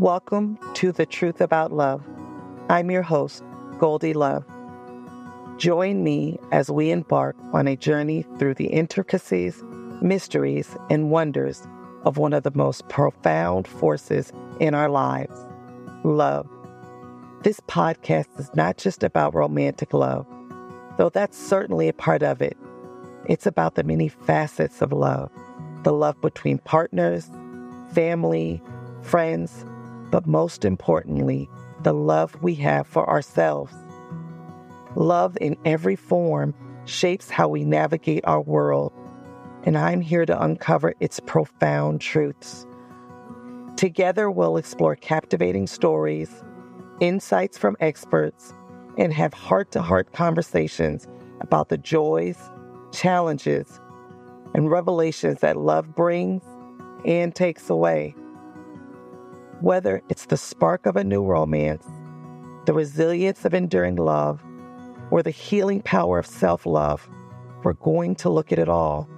Welcome to The Truth About Love. I'm your host, Goldie Love. Join me as we embark on a journey through the intricacies, mysteries, and wonders of one of the most profound forces in our lives love. This podcast is not just about romantic love, though that's certainly a part of it. It's about the many facets of love the love between partners, family, friends, but most importantly, the love we have for ourselves. Love in every form shapes how we navigate our world, and I'm here to uncover its profound truths. Together, we'll explore captivating stories, insights from experts, and have heart to heart conversations about the joys, challenges, and revelations that love brings and takes away. Whether it's the spark of a new romance, the resilience of enduring love, or the healing power of self love, we're going to look at it all.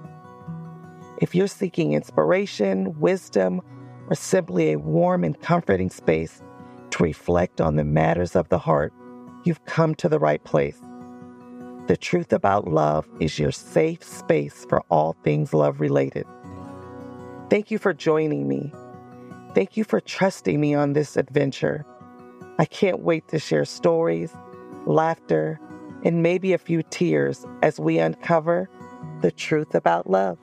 If you're seeking inspiration, wisdom, or simply a warm and comforting space to reflect on the matters of the heart, you've come to the right place. The truth about love is your safe space for all things love related. Thank you for joining me. Thank you for trusting me on this adventure. I can't wait to share stories, laughter, and maybe a few tears as we uncover the truth about love.